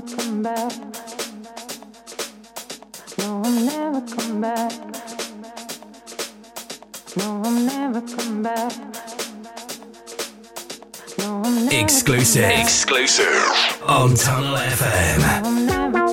never come back. No, I'll never come back. No, I'll never come back. No, I'll never Exclusive. Exclusive. On Tunnel FM.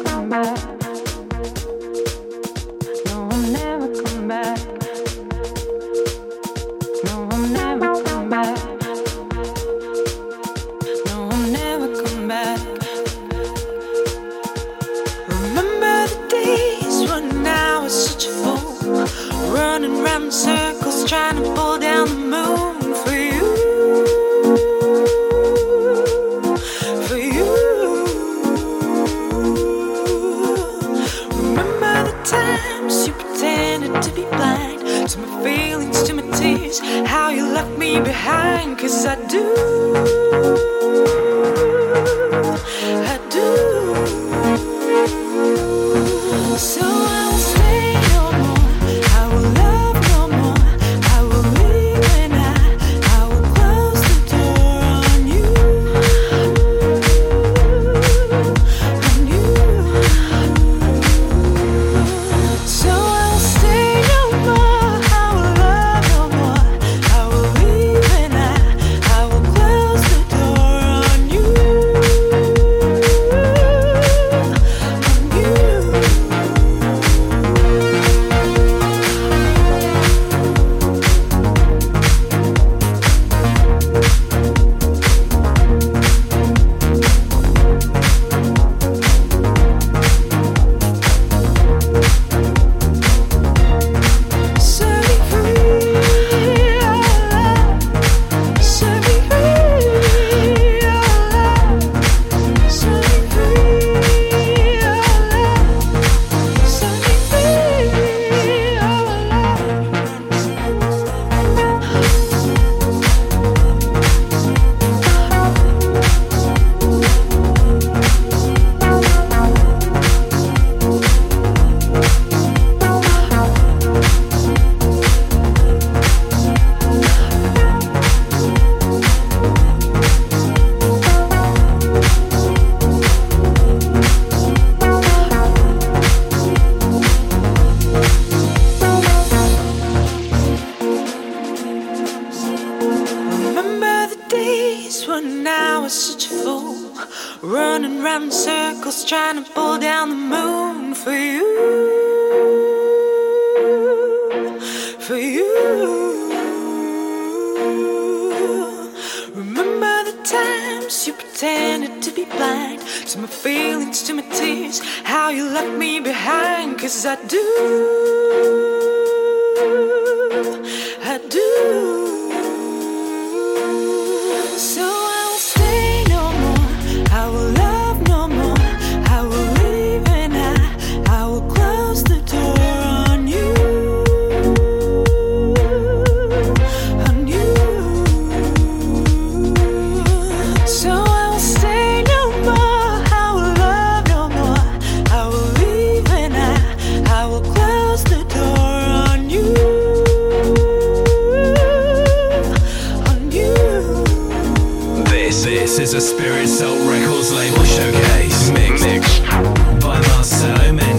Spirit Soul Records label showcase. mixed Mix. By Marcelo Mix.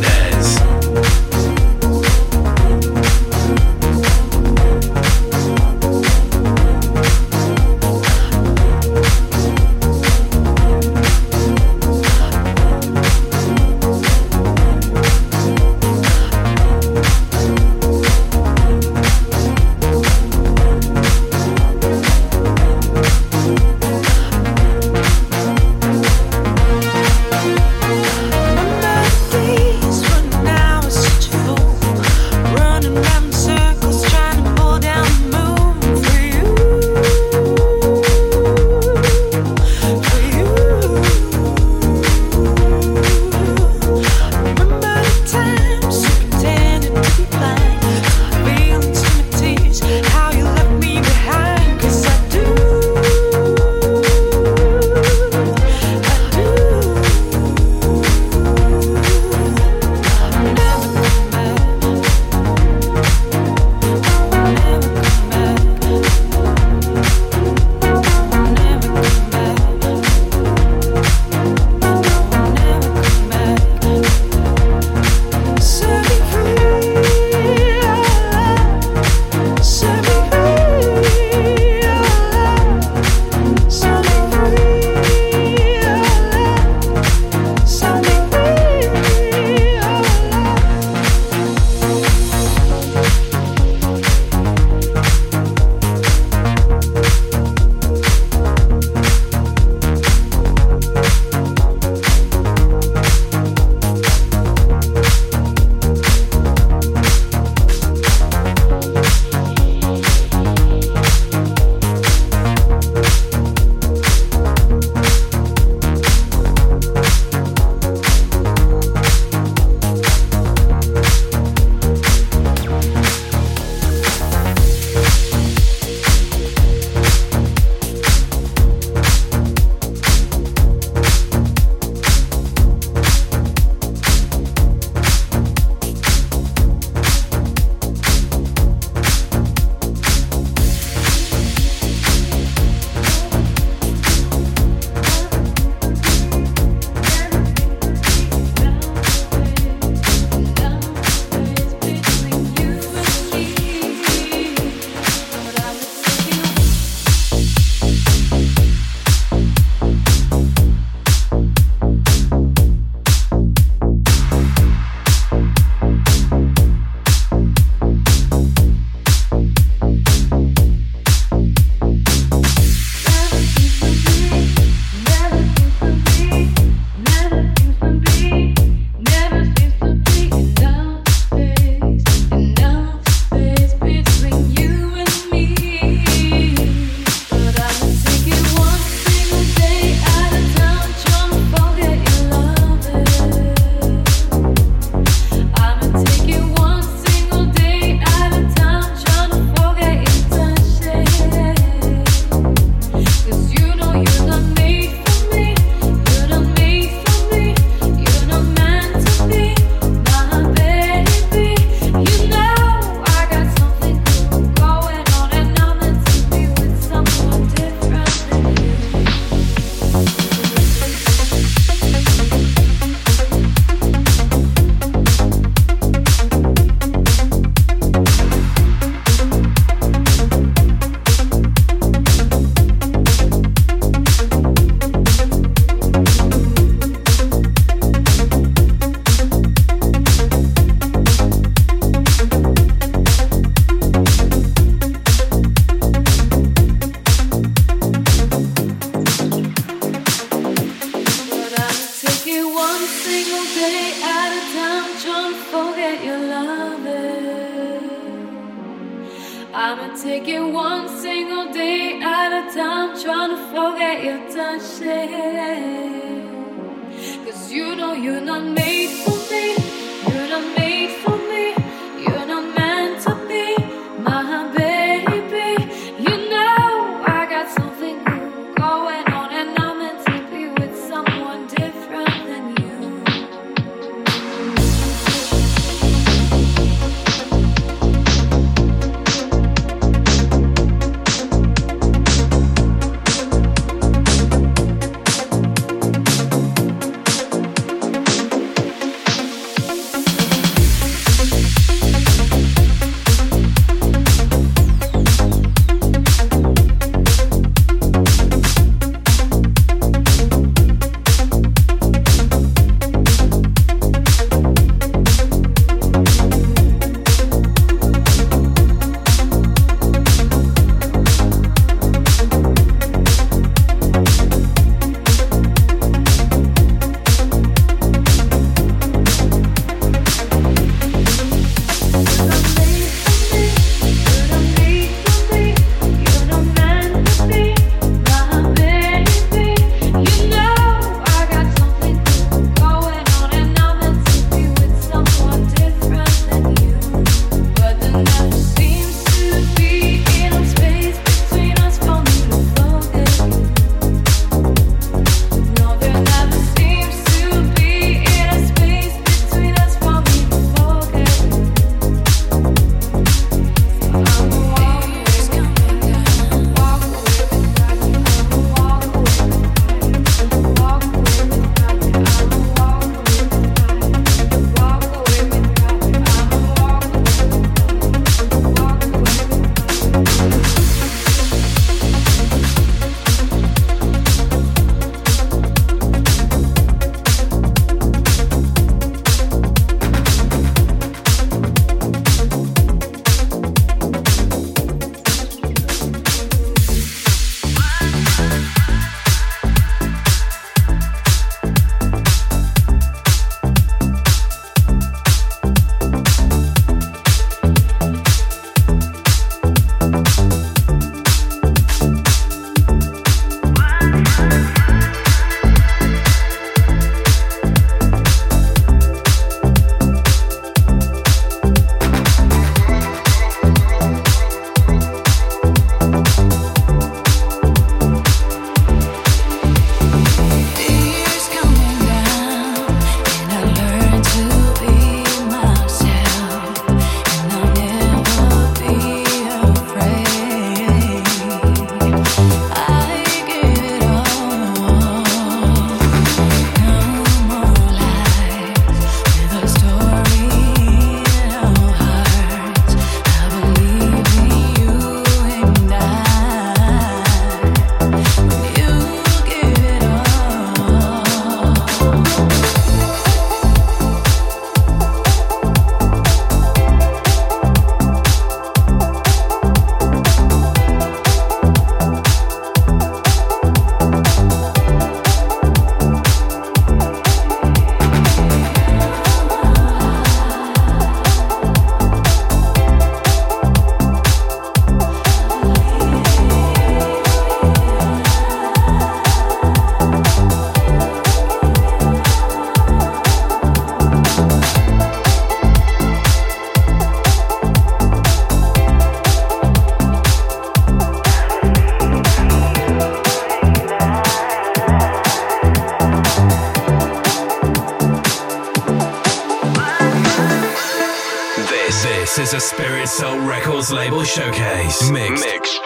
a Spirit Soul Records label showcase. Mixed, Mixed.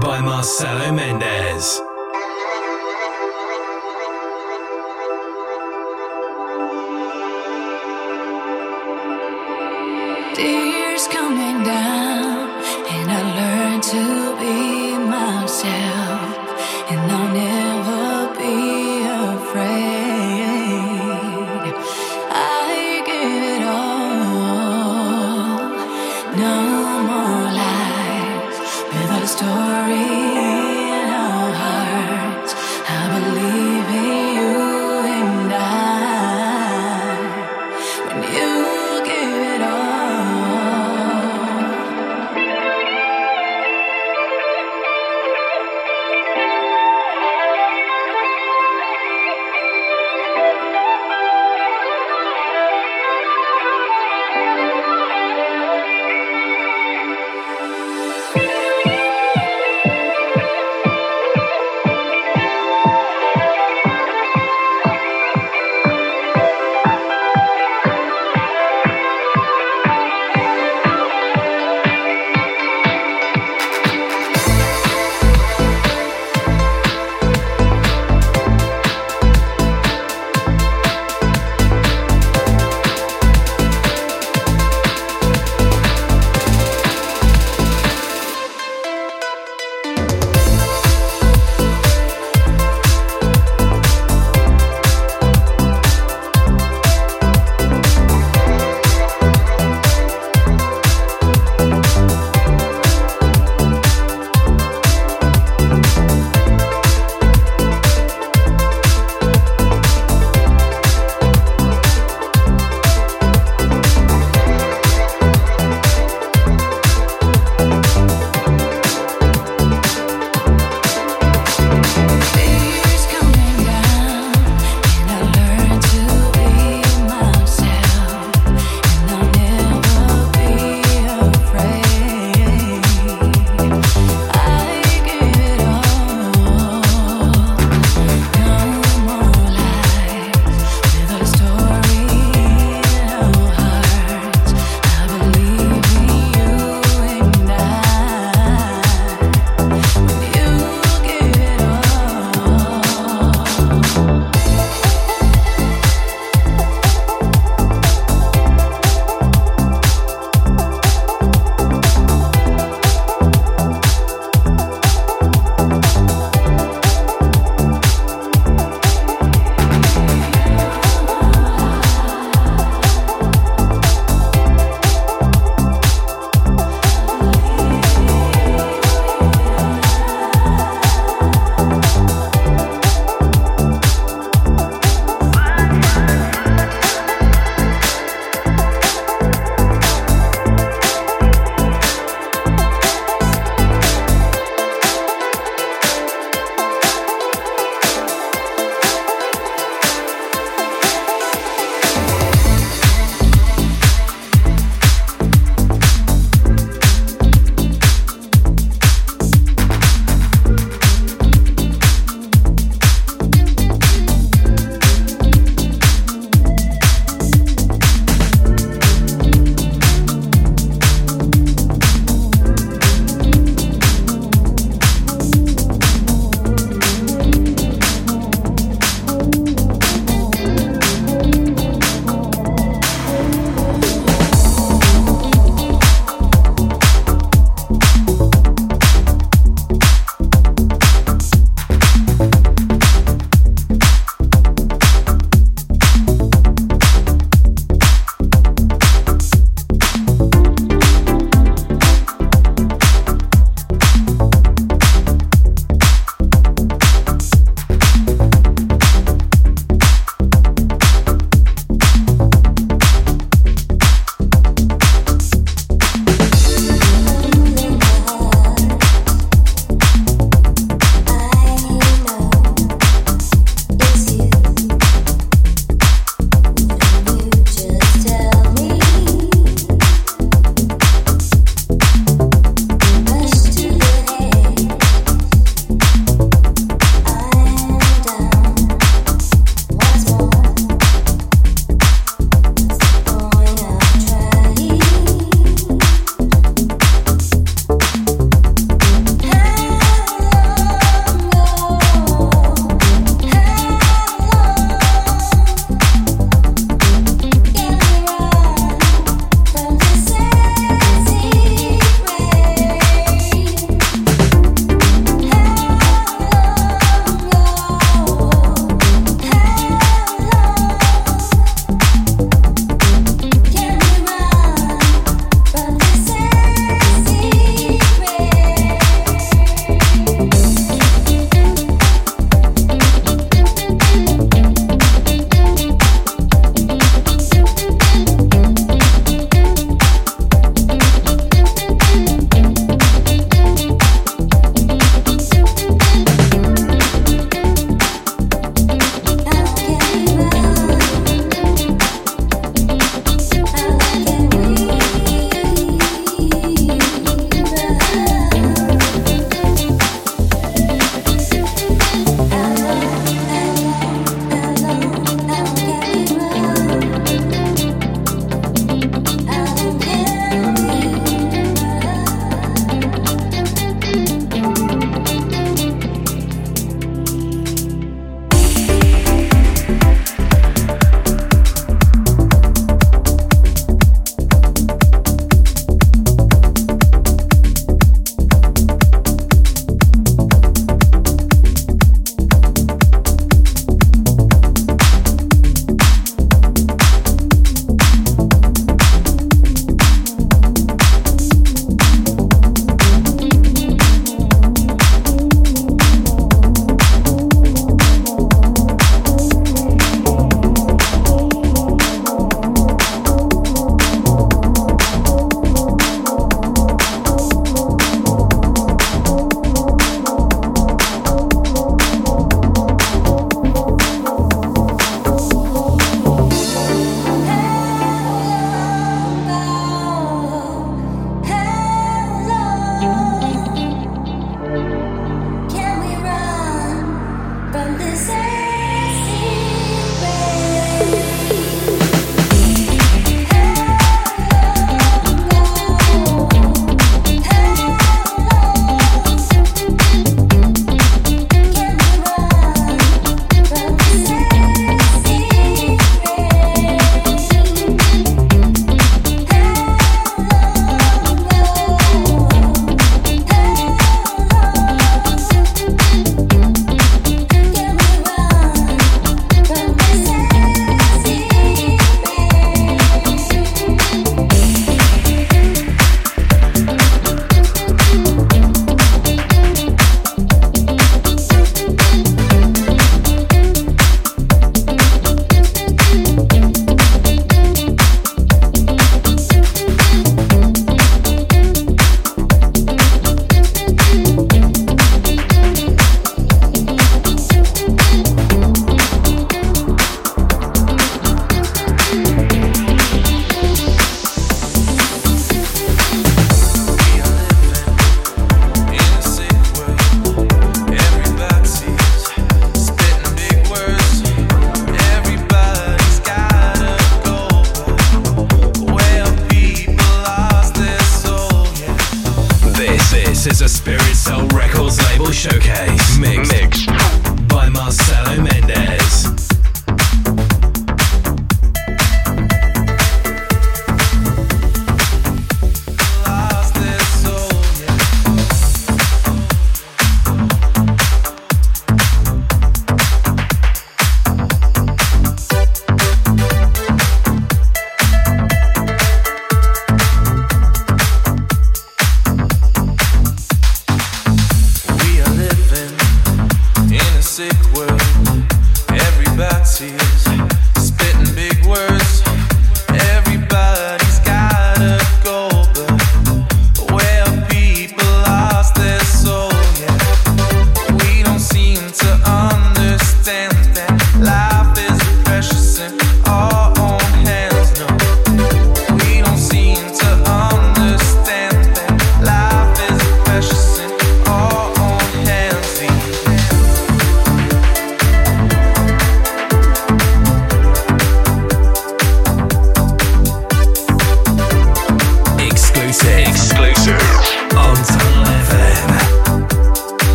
by Marcelo Mendez.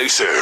Exclusive.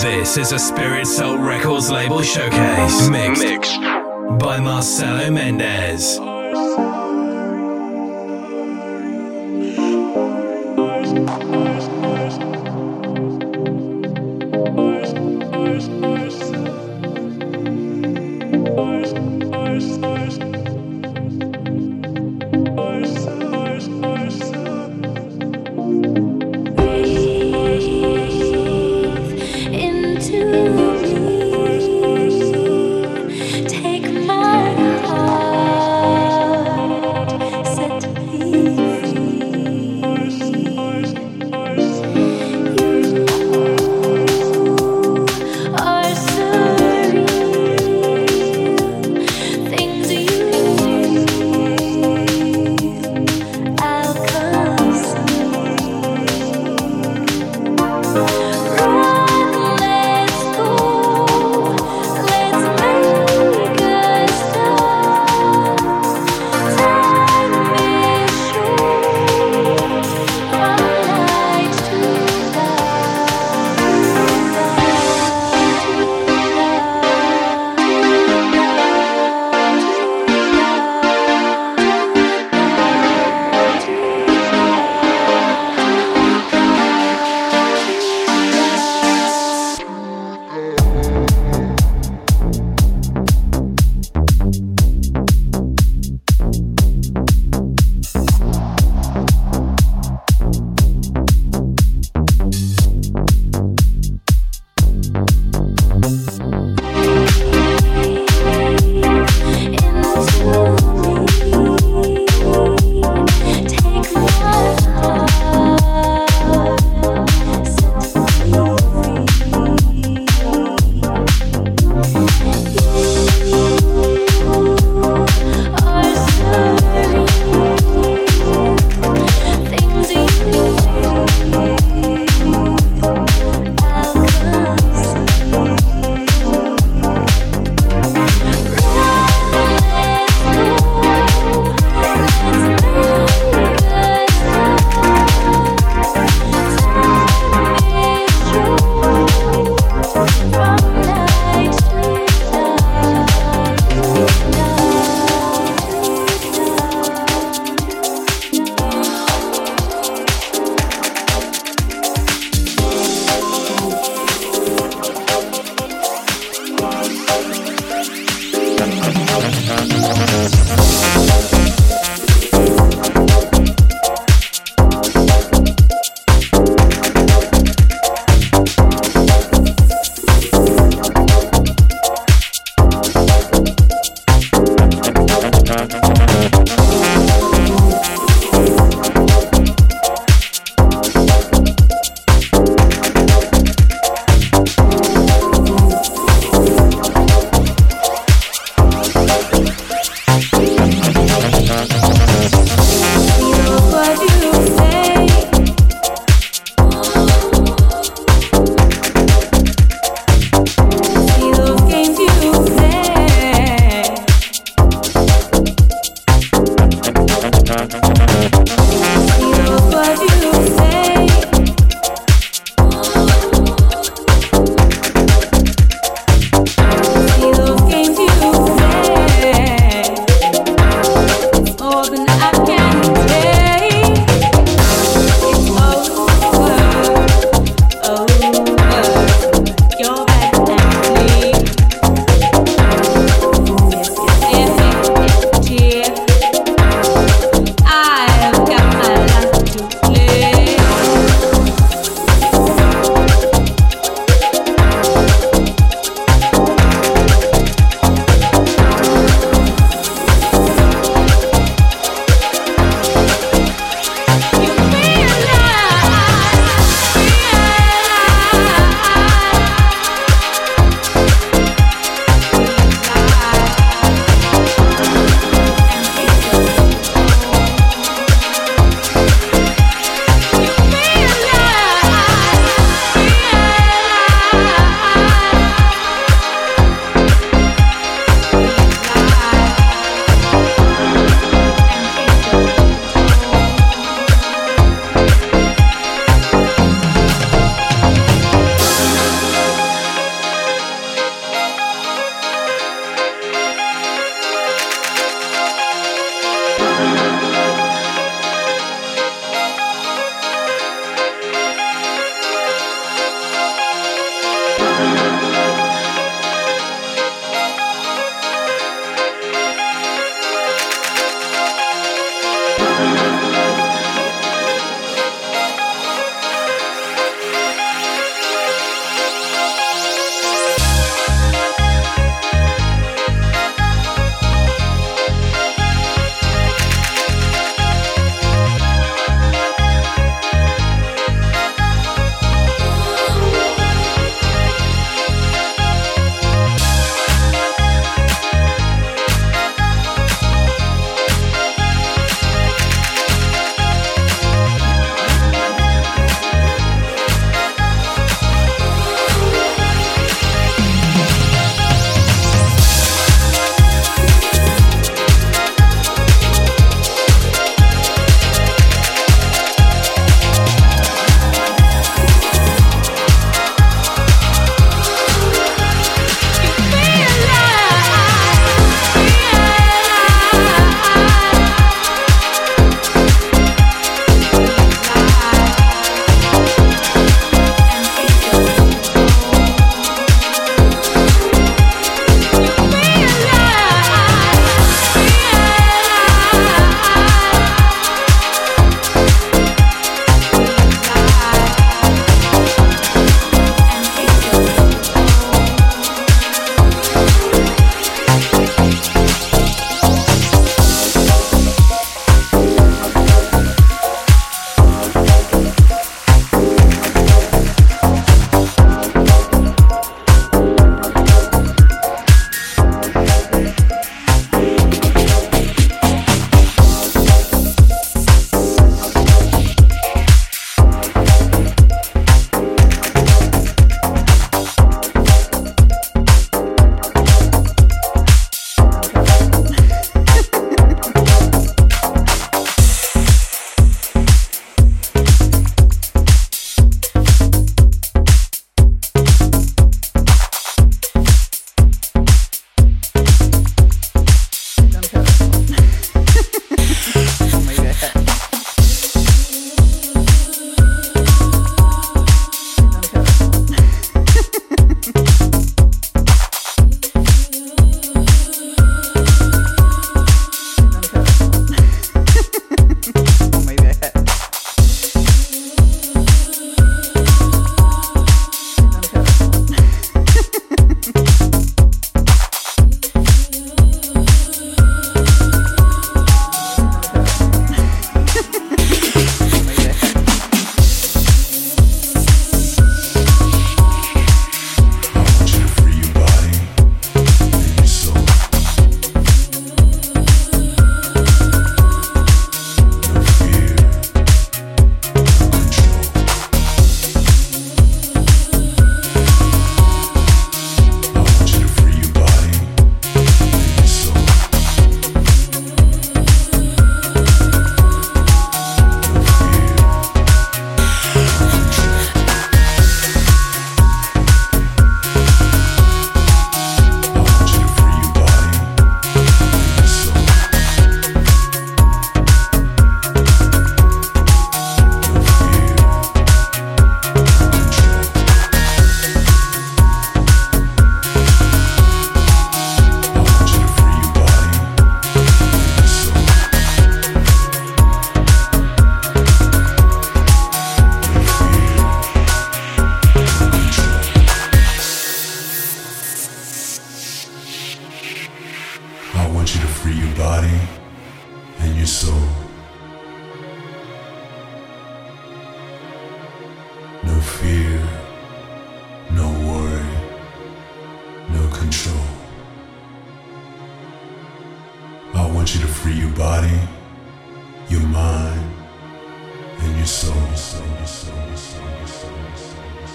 This is a Spirit Soul Records label showcase. Mixed, Mixed. by Marcelo Méndez.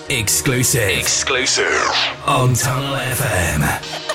Exclusive. Exclusive. On Tunnel FM.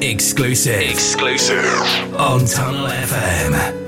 Exclusive. Exclusive. On Tunnel FM.